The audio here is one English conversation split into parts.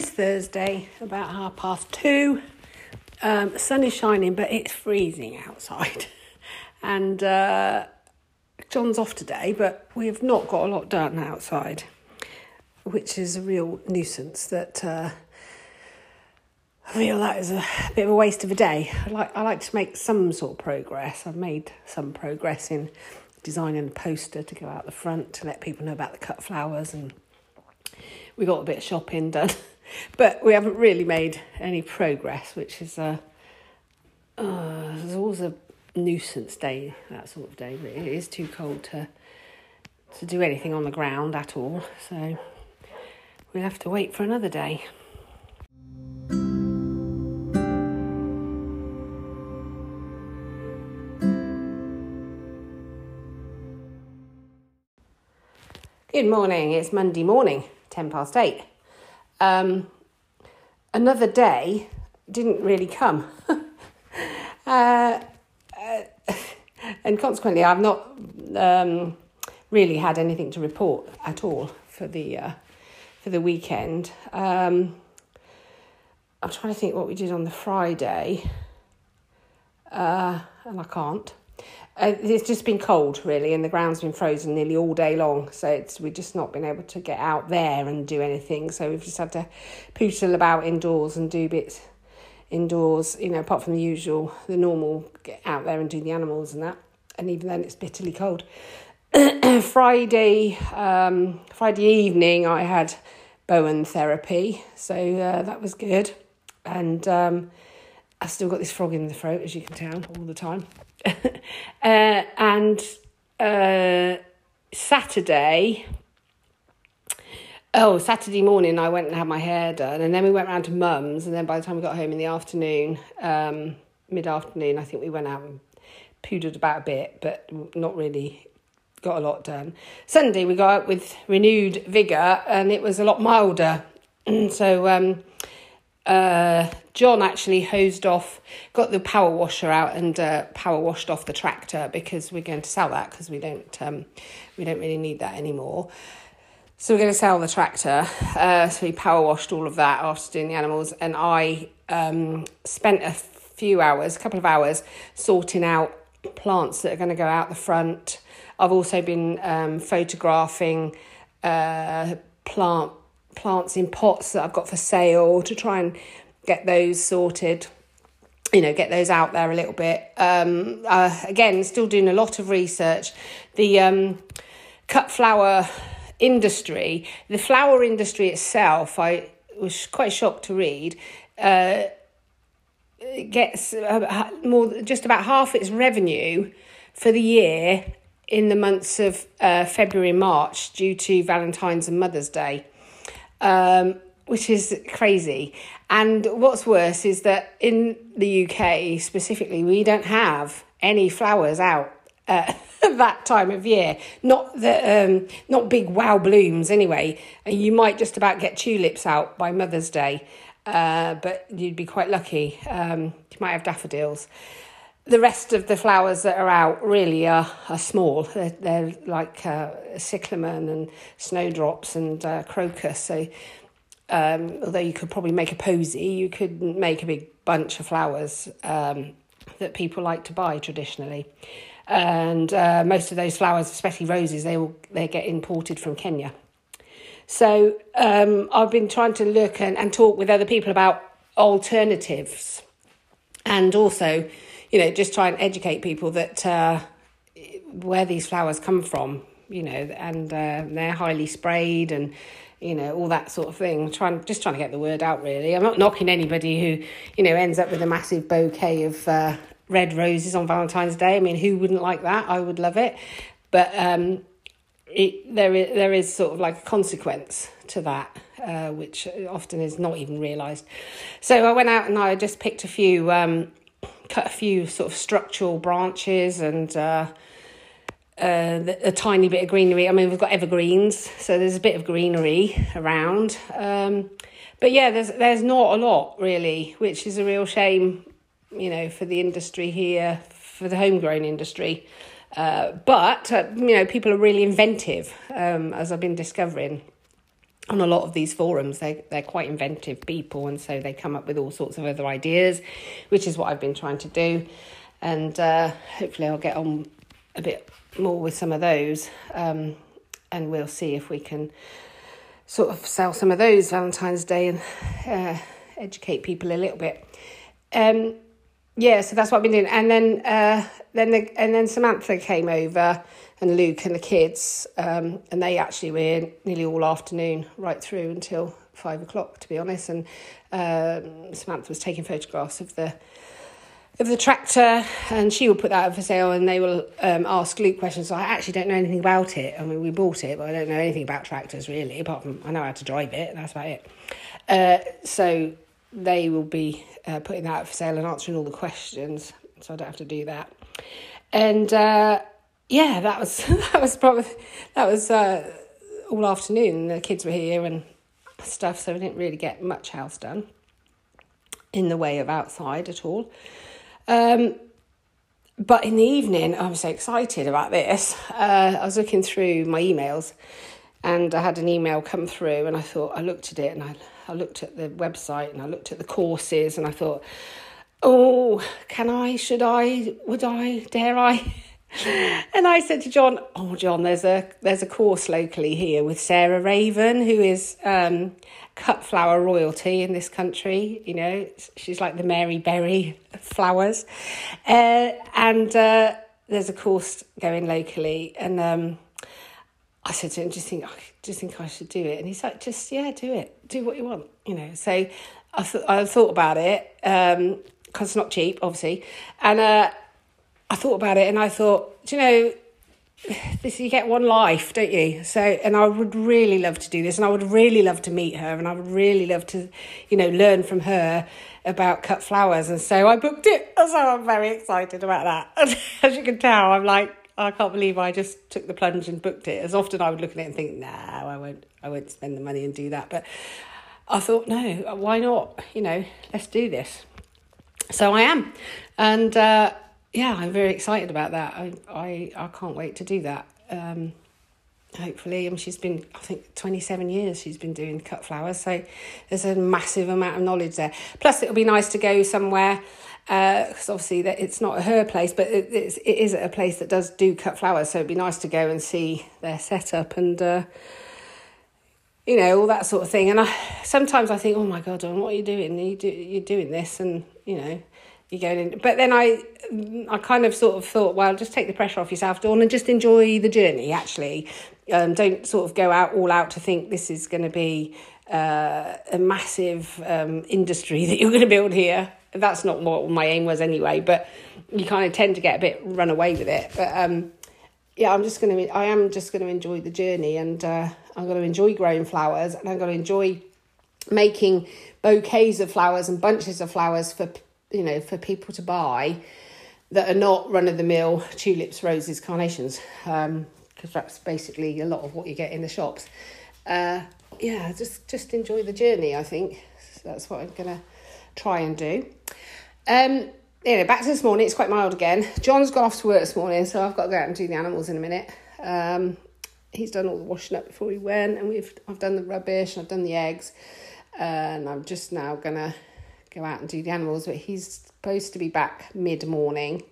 It's Thursday, about half past two. Um, sun is shining, but it's freezing outside. And uh, John's off today, but we've not got a lot done outside, which is a real nuisance. That uh, I feel that is a bit of a waste of a day. I like I like to make some sort of progress. I've made some progress in designing a poster to go out the front to let people know about the cut flowers and we got a bit of shopping done, but we haven't really made any progress, which is a uh, always a nuisance day, that sort of day. But it is too cold to to do anything on the ground at all, so we'll have to wait for another day. Good morning, it's Monday morning. 10 past 8. Um, another day didn't really come. uh, uh, and consequently, I've not um, really had anything to report at all for the, uh, for the weekend. Um, I'm trying to think what we did on the Friday, uh, and I can't. Uh, it's just been cold, really, and the ground's been frozen nearly all day long. So it's we've just not been able to get out there and do anything. So we've just had to pootle about indoors and do bits indoors. You know, apart from the usual, the normal get out there and do the animals and that. And even then, it's bitterly cold. Friday, um, Friday evening, I had Bowen therapy, so uh, that was good. And um, I've still got this frog in the throat, as you can tell, all the time. uh, and uh, Saturday, oh, Saturday morning, I went and had my hair done, and then we went round to Mum's, and then by the time we got home in the afternoon, um, mid afternoon, I think we went out and poodered about a bit, but not really got a lot done. Sunday, we got out with renewed vigour, and it was a lot milder. so, um, uh, John actually hosed off, got the power washer out and uh, power washed off the tractor because we're going to sell that because we don't um, we don't really need that anymore. So we're going to sell the tractor. Uh, so we power washed all of that after doing the animals, and I um, spent a few hours, a couple of hours, sorting out plants that are going to go out the front. I've also been um, photographing uh, plant plants in pots that I've got for sale to try and get those sorted you know get those out there a little bit. Um, uh, again still doing a lot of research. The um, cut flower industry the flower industry itself i was quite shocked to read uh, gets uh, more just about half its revenue for the year in the months of uh, February and March due to Valentine's and Mother's Day um, which is crazy. And what's worse is that in the UK specifically, we don't have any flowers out at that time of year. Not the um, not big wow blooms anyway. And you might just about get tulips out by Mother's Day, uh, but you'd be quite lucky. Um, you might have daffodils. The rest of the flowers that are out really are, are small. They're, they're like uh, cyclamen and snowdrops and uh, crocus. So um, although you could probably make a posy, you could make a big bunch of flowers um, that people like to buy traditionally. And uh, most of those flowers, especially roses, they will they get imported from Kenya. So um, I've been trying to look and, and talk with other people about alternatives, and also, you know, just try and educate people that uh, where these flowers come from, you know, and uh, they're highly sprayed and you know, all that sort of thing. Trying, just trying to get the word out. Really, I'm not knocking anybody who, you know, ends up with a massive bouquet of uh, red roses on Valentine's Day. I mean, who wouldn't like that? I would love it, but um, it, there is there is sort of like a consequence to that, uh, which often is not even realised. So I went out and I just picked a few, um, cut a few sort of structural branches and. Uh, uh, a tiny bit of greenery. I mean, we've got evergreens, so there's a bit of greenery around. Um, but yeah, there's there's not a lot really, which is a real shame, you know, for the industry here, for the homegrown industry. Uh, but uh, you know, people are really inventive, um, as I've been discovering. On a lot of these forums. They they're quite inventive people, and so they come up with all sorts of other ideas, which is what I've been trying to do, and uh, hopefully I'll get on a bit more with some of those, um, and we'll see if we can sort of sell some of those Valentine's Day and uh, educate people a little bit. Um, yeah, so that's what I've been doing, and then uh, then the, and then Samantha came over and Luke and the kids, um, and they actually were nearly all afternoon, right through until five o'clock, to be honest. And um, Samantha was taking photographs of the of the tractor, and she will put that up for sale, and they will um, ask Luke questions. So I actually don't know anything about it. I mean, we bought it, but I don't know anything about tractors really, apart from I know how to drive it. That's about it. Uh, so they will be uh, putting that up for sale and answering all the questions, so I don't have to do that. And uh, yeah, that was that was probably that was uh, all afternoon. The kids were here and stuff, so we didn't really get much house done in the way of outside at all. Um, but in the evening, I was so excited about this. Uh, I was looking through my emails, and I had an email come through, and I thought I looked at it, and I I looked at the website, and I looked at the courses, and I thought, oh, can I? Should I? Would I? Dare I? and I said to John, "Oh, John, there's a there's a course locally here with Sarah Raven, who is um, cut flower royalty in this country. You know, she's like the Mary Berry of flowers, uh, and uh, there's a course going locally, and." Um, I said to him, "Do you think? Do you think I should do it?" And he's like, "Just yeah, do it. Do what you want." You know. So I th- I thought about it because um, it's not cheap, obviously, and uh, I thought about it and I thought, do you know, this you get one life, don't you? So, and I would really love to do this, and I would really love to meet her, and I would really love to, you know, learn from her about cut flowers. And so I booked it. So I'm very excited about that. as you can tell, I'm like, I can't believe I just took the plunge and booked it. As often I would look at it and think, no, I won't, I won't spend the money and do that. But I thought, no, why not? You know, let's do this. So I am, and. Uh, yeah, I'm very excited about that. I I, I can't wait to do that. Um, hopefully, and she's been I think 27 years she's been doing cut flowers, so there's a massive amount of knowledge there. Plus, it'll be nice to go somewhere because uh, obviously that it's not her place, but it, it's, it is a place that does do cut flowers. So it'd be nice to go and see their setup and. Uh, you know all that sort of thing, and I sometimes I think, oh my god, what are you doing? You do, you're doing this, and you know, you're going in. But then I, I kind of sort of thought, well, just take the pressure off yourself, Dawn, and just enjoy the journey. Actually, um, don't sort of go out all out to think this is going to be uh, a massive um, industry that you're going to build here. That's not what my aim was anyway. But you kind of tend to get a bit run away with it. But um, yeah, I'm just going to. I am just going to enjoy the journey, and uh, I'm going to enjoy growing flowers, and I'm going to enjoy making bouquets of flowers and bunches of flowers for you know, for people to buy that are not run of the mill tulips, roses, carnations, because um, that's basically a lot of what you get in the shops. Uh, yeah, just just enjoy the journey. I think that's what I'm gonna try and do. Um, anyway, back to this morning. It's quite mild again. John's gone off to work this morning, so I've got to go out and do the animals in a minute. Um, he's done all the washing up before he went, and we've I've done the rubbish and I've done the eggs, and I'm just now gonna go out and do the animals, but he's supposed to be back mid morning.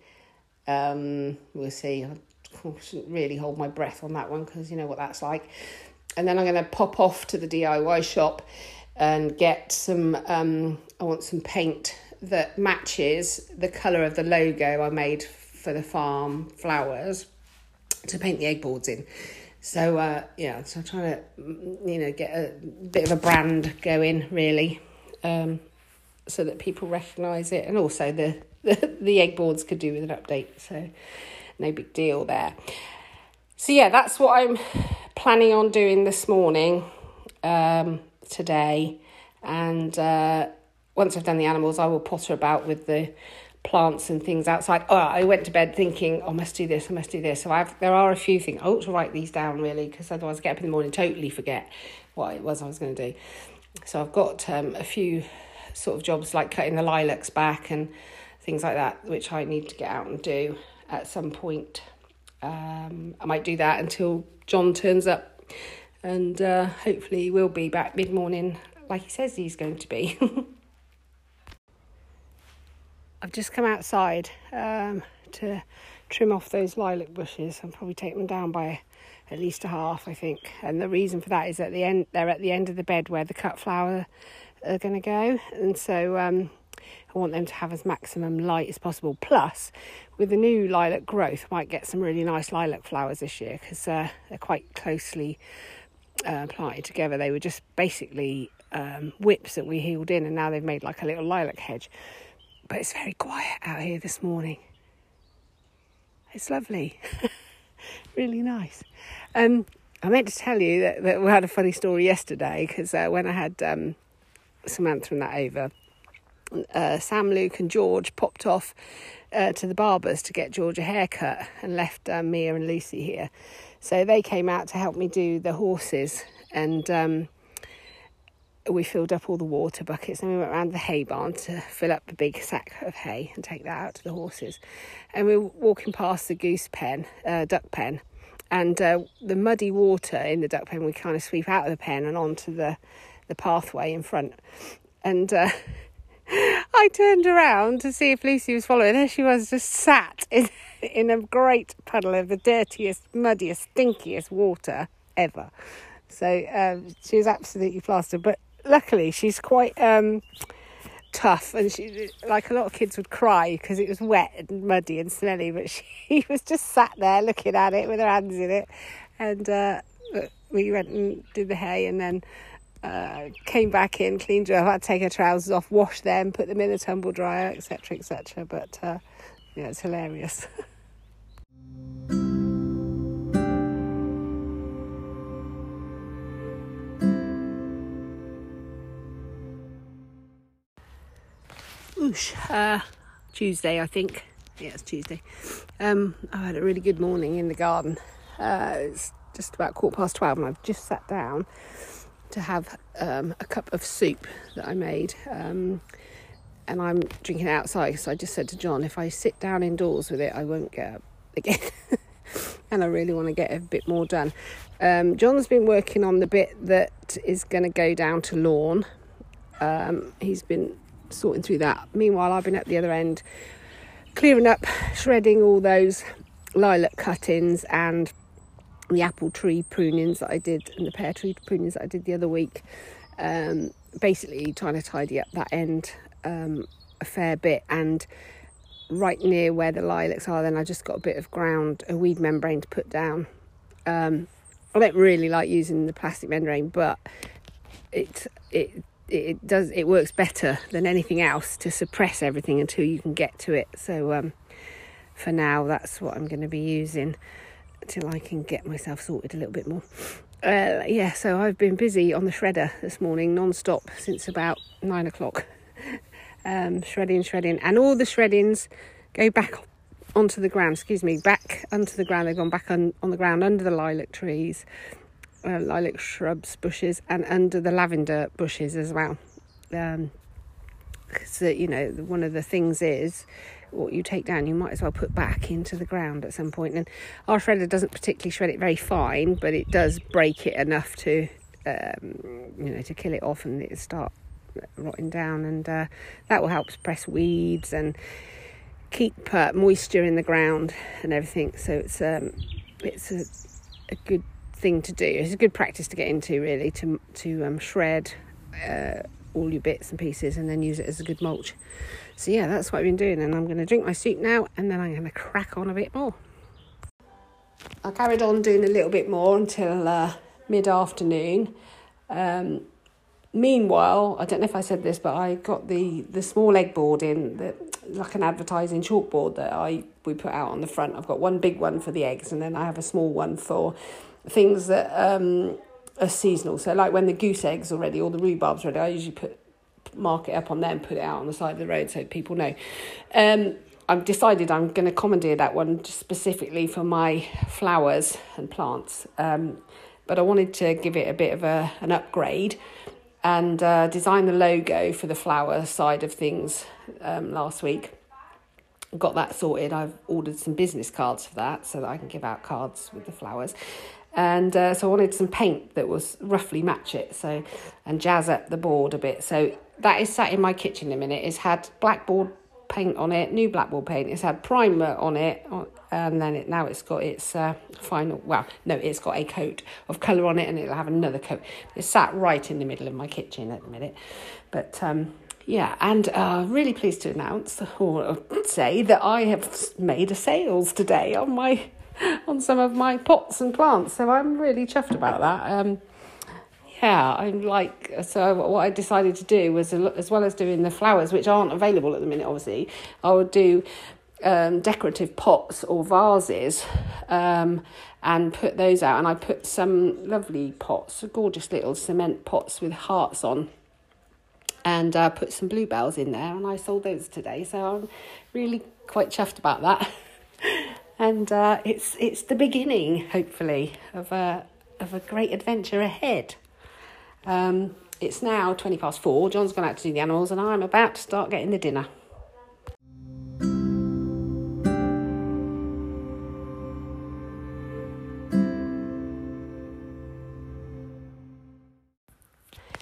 Um, we'll see. I shouldn't really hold my breath on that one because you know what that's like. And then I'm going to pop off to the DIY shop and get some. Um, I want some paint that matches the colour of the logo I made for the farm flowers to paint the egg boards in. So uh, yeah, so I'm trying to you know get a bit of a brand going really. Um, so that people recognise it, and also the, the the egg boards could do with an update. So no big deal there. So yeah, that's what I'm planning on doing this morning, um, today, and uh, once I've done the animals, I will potter about with the plants and things outside. Oh, I went to bed thinking, oh, I must do this, I must do this. So I've, there are a few things. I ought to write these down really, because otherwise I get up in the morning totally forget what it was I was going to do. So I've got um, a few sort of jobs like cutting the lilacs back and things like that, which I need to get out and do at some point. Um, I might do that until John turns up and uh, hopefully he will be back mid morning like he says he's going to be. I've just come outside um, to trim off those lilac bushes and probably take them down by at least a half, I think. And the reason for that is at the end they're at the end of the bed where the cut flower are going to go, and so um, I want them to have as maximum light as possible. Plus, with the new lilac growth, might get some really nice lilac flowers this year because uh, they're quite closely uh, planted together. They were just basically um, whips that we heeled in, and now they've made like a little lilac hedge. But it's very quiet out here this morning. It's lovely, really nice. Um, I meant to tell you that, that, we had a funny story yesterday because uh, when I had um, Samantha and that over, uh, Sam, Luke, and George popped off uh, to the barber's to get George a haircut and left uh, Mia and Lucy here. So they came out to help me do the horses and um, we filled up all the water buckets and we went around the hay barn to fill up a big sack of hay and take that out to the horses. And we were walking past the goose pen, uh, duck pen, and uh, the muddy water in the duck pen we kind of sweep out of the pen and onto the, the pathway in front. And uh, I turned around to see if Lucy was following. There she was, just sat in, in a great puddle of the dirtiest, muddiest, stinkiest water ever. So um, she was absolutely plastered. But luckily, she's quite um, tough, and she like a lot of kids would cry because it was wet and muddy and smelly. But she was just sat there looking at it with her hands in it, and uh, we went and did the hay, and then. Uh, came back in, cleaned her up, to take her trousers off, wash them, put them in the tumble dryer, etc., etc. But uh, yeah, it's hilarious. Oosh, uh, Tuesday, I think. Yeah, it's Tuesday. Um, I had a really good morning in the garden. Uh, it's just about quarter past 12, and I've just sat down to have um, a cup of soup that I made. Um, and I'm drinking outside so I just said to John, if I sit down indoors with it, I won't get up again. and I really want to get a bit more done. Um, John's been working on the bit that is going to go down to lawn. Um, he's been sorting through that. Meanwhile, I've been at the other end clearing up, shredding all those lilac cuttings and the apple tree prunings that I did and the pear tree prunings that I did the other week. Um, basically, trying to tidy up that end um, a fair bit and right near where the lilacs are, then I just got a bit of ground, a weed membrane to put down. Um, I don't really like using the plastic membrane, but it it it does it works better than anything else to suppress everything until you can get to it. So um, for now, that's what I'm going to be using until I can get myself sorted a little bit more. Uh, yeah, so I've been busy on the shredder this morning non-stop since about nine o'clock. um, shredding, shredding, and all the shreddings go back onto the ground. Excuse me, back onto the ground. They've gone back on, on the ground under the lilac trees uh, lilac shrubs, bushes, and under the lavender bushes as well. Um, uh, you know one of the things is what you take down you might as well put back into the ground at some point. and our shredder doesn't particularly shred it very fine but it does break it enough to um, you know to kill it off and it start rotting down and uh, that will help suppress weeds and keep uh, moisture in the ground and everything so it's um, it's a, a good thing to do. It's a good practice to get into, really, to to um, shred uh, all your bits and pieces and then use it as a good mulch. So yeah, that's what I've been doing, and I'm going to drink my soup now, and then I'm going to crack on a bit more. I carried on doing a little bit more until uh, mid afternoon. Um, meanwhile, I don't know if I said this, but I got the the small egg board in that like an advertising chalkboard that I we put out on the front. I've got one big one for the eggs, and then I have a small one for things that um, are seasonal. So, like when the goose eggs are ready or the rhubarb's ready, I usually put mark it up on there and put it out on the side of the road so people know. Um, I've decided I'm going to commandeer that one specifically for my flowers and plants. Um, but I wanted to give it a bit of a, an upgrade and uh, design the logo for the flower side of things um, last week. Got that sorted. I've ordered some business cards for that so that I can give out cards with the flowers. and uh, so I wanted some paint that was roughly match it. So and jazz up the board a bit. So that is sat in my kitchen a minute. It's had blackboard paint on it, new blackboard paint. It's had primer on it, and then it now it's got its uh, final. Well, no, it's got a coat of colour on it, and it'll have another coat. It's sat right in the middle of my kitchen at the minute, but. Um, yeah, and uh, really pleased to announce or say that I have made a sales today on my on some of my pots and plants. So I'm really chuffed about that. Um, yeah, I'm like, so what I decided to do was, as well as doing the flowers, which aren't available at the minute, obviously, I would do um, decorative pots or vases um, and put those out. And I put some lovely pots, gorgeous little cement pots with hearts on. And uh, put some bluebells in there, and I sold those today. So I'm really quite chuffed about that. and uh, it's it's the beginning, hopefully, of a of a great adventure ahead. Um, it's now 20 past four. John's gone out to do the animals, and I'm about to start getting the dinner.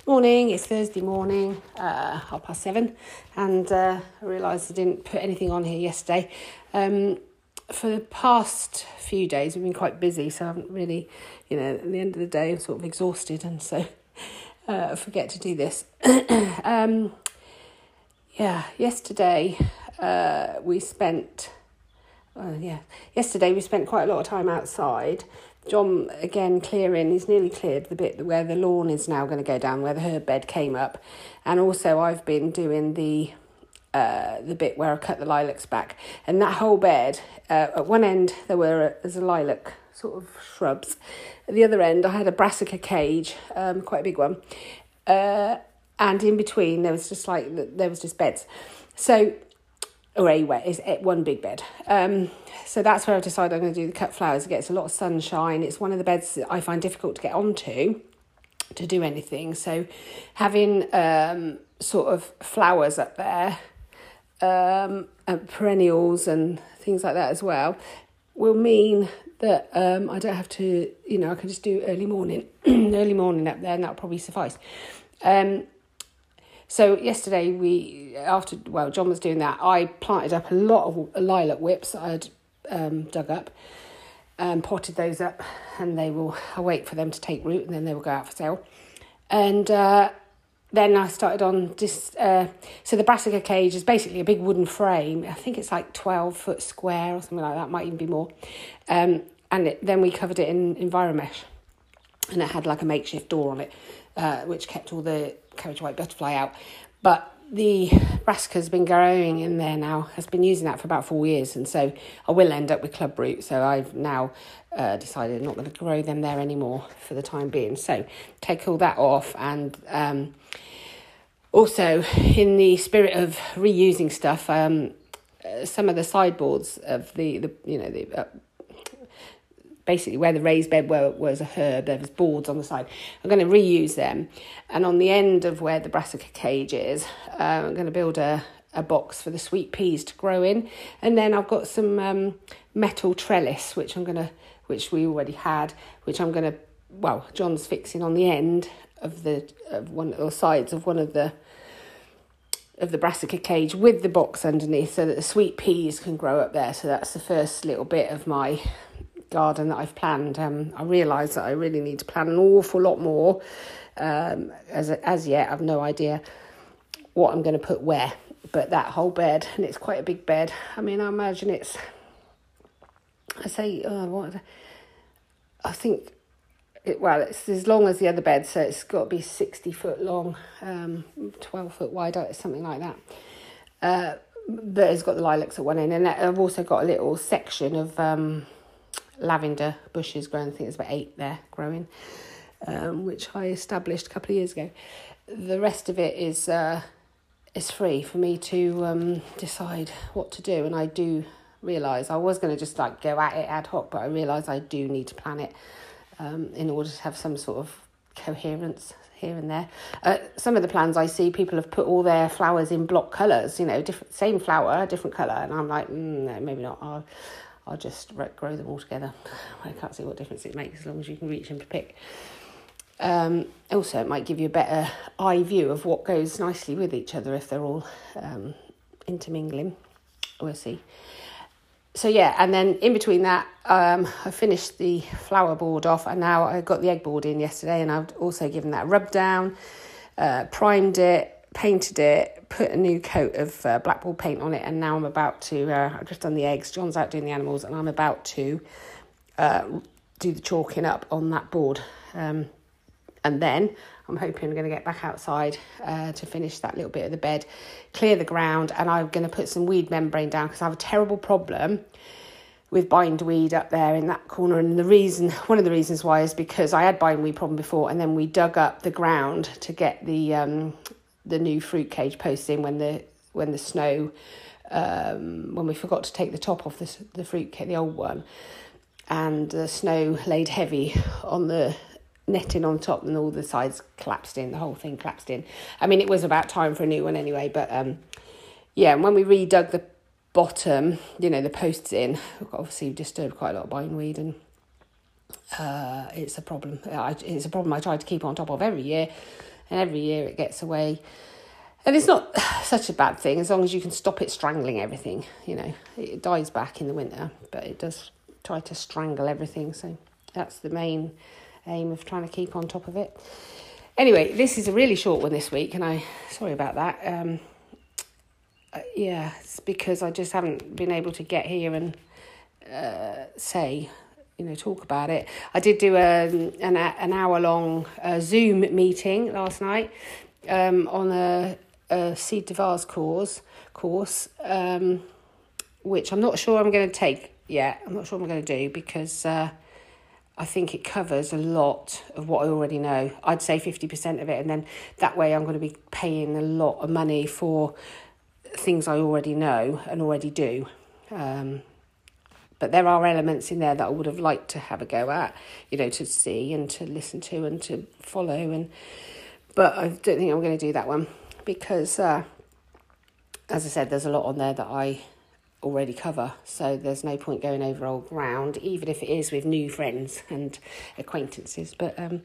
Morning, it's Thursday morning, uh, half past seven, and uh, I realised I didn't put anything on here yesterday. Um, for the past few days, we've been quite busy, so I haven't really, you know, at the end of the day, I'm sort of exhausted, and so uh, forget to do this. um, yeah, yesterday uh, we spent, uh, yeah, yesterday we spent quite a lot of time outside. John again clearing, he's nearly cleared the bit where the lawn is now going to go down, where the herb bed came up. And also, I've been doing the uh, the bit where I cut the lilacs back, and that whole bed. Uh, at one end there were a, there's a lilac sort of shrubs. At the other end, I had a brassica cage, um, quite a big one, uh, and in between there was just like there was just beds. So, or a wet is one big bed. Um, so that's where I've decided I'm going to do the cut flowers. It gets a lot of sunshine. It's one of the beds that I find difficult to get onto to do anything. So, having um, sort of flowers up there um, and perennials and things like that as well will mean that um, I don't have to, you know, I can just do early morning, early morning up there, and that'll probably suffice. Um, so yesterday we, after well, John was doing that. I planted up a lot of lilac whips that I had um, dug up, and potted those up, and they will. I wait for them to take root, and then they will go out for sale. And uh, then I started on just Uh, so the brassica cage is basically a big wooden frame. I think it's like twelve foot square or something like that. Might even be more. Um, and it, then we covered it in Enviromesh, and it had like a makeshift door on it, uh, which kept all the cabbage white butterfly out. But the brassica's been growing in there now. Has been using that for about four years, and so I will end up with club root. So I've now uh, decided I'm not going to grow them there anymore for the time being. So take all that off, and um, also in the spirit of reusing stuff, um, uh, some of the sideboards of the the you know the uh, basically where the raised bed were, was a herb, there was boards on the side. I'm going to reuse them. And on the end of where the brassica cage is, uh, I'm going to build a, a box for the sweet peas to grow in. And then I've got some um, metal trellis, which I'm going to, which we already had, which I'm going to, well, John's fixing on the end of the, of one, or sides of one of the, of the brassica cage with the box underneath so that the sweet peas can grow up there. So that's the first little bit of my garden that I've planned. Um, I realise that I really need to plan an awful lot more. Um, as as yet, I've no idea what I'm going to put where. But that whole bed, and it's quite a big bed. I mean, I imagine it's. I say, uh, what? I think. It, well, it's as long as the other bed, so it's got to be sixty foot long, um, twelve foot wide, something like that. Uh, but it's got the lilacs at one end, and I've also got a little section of um, lavender bushes growing. I think there's about eight there growing, um, which I established a couple of years ago. The rest of it is uh, is free for me to um, decide what to do, and I do realise I was going to just like go at it ad hoc, but I realise I do need to plan it um, in order to have some sort of coherence here and there. Uh, some of the plans I see, people have put all their flowers in block colours, you know, different same flower, different colour, and I'm like, mm, no, maybe not. I'll, I'll just grow them all together. I can't see what difference it makes as long as you can reach to pick. Um, also, it might give you a better eye view of what goes nicely with each other if they're all um, intermingling. We'll see. So yeah, and then in between that, um, I finished the flower board off, and now I got the egg board in yesterday, and I've also given that rub down, uh, primed it, painted it, put a new coat of uh, blackboard paint on it, and now I'm about to. Uh, I've just done the eggs. John's out doing the animals, and I'm about to uh, do the chalking up on that board. Um, and then I'm hoping I'm going to get back outside uh, to finish that little bit of the bed, clear the ground, and I'm going to put some weed membrane down because I have a terrible problem with bindweed up there in that corner. And the reason, one of the reasons why, is because I had bindweed problem before, and then we dug up the ground to get the um, the new fruit cage posts in when the when the snow um, when we forgot to take the top off the the fruit cage, the old one, and the snow laid heavy on the netting on top and all the sides collapsed in the whole thing collapsed in. I mean it was about time for a new one anyway but um yeah and when we redug the bottom you know the posts in obviously disturbed quite a lot of bindweed and uh it's a problem. It's a problem i try to keep on top of every year and every year it gets away. And it's not such a bad thing as long as you can stop it strangling everything. You know, it dies back in the winter, but it does try to strangle everything. So that's the main aim of trying to keep on top of it. Anyway, this is a really short one this week, and I sorry about that. Um, uh, yeah, it's because I just haven't been able to get here and uh, say you know talk about it. I did do a an an hour long uh, Zoom meeting last night um, on a, a seed course course, um, which I'm not sure I'm going to take yet. I'm not sure I'm going to do because. Uh, I think it covers a lot of what I already know. I'd say 50% of it, and then that way I'm going to be paying a lot of money for things I already know and already do. Um, but there are elements in there that I would have liked to have a go at, you know, to see and to listen to and to follow. And but I don't think I'm going to do that one because, uh, as I said, there's a lot on there that I already cover. So there's no point going over old ground, even if it is with new friends and acquaintances. But um,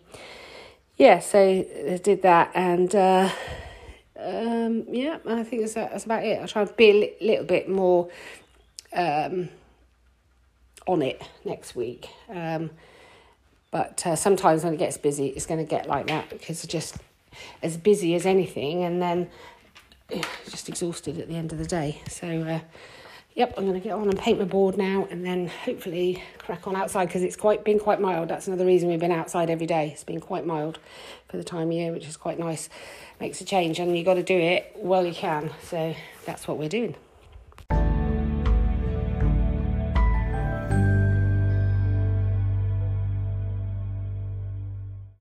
yeah, so I did that and. Uh, um, yeah, I think that's, that's about it. I'll try to be a li- little bit more um, on it next week. Um, but uh, sometimes when it gets busy, it's going to get like that because it's just as busy as anything, and then just exhausted at the end of the day. So, uh, yep, I'm going to get on and paint my board now, and then hopefully crack on outside because it's quite been quite mild. That's another reason we've been outside every day. It's been quite mild for the time of year, which is quite nice. Makes a change, and you got to do it while you can. So that's what we're doing.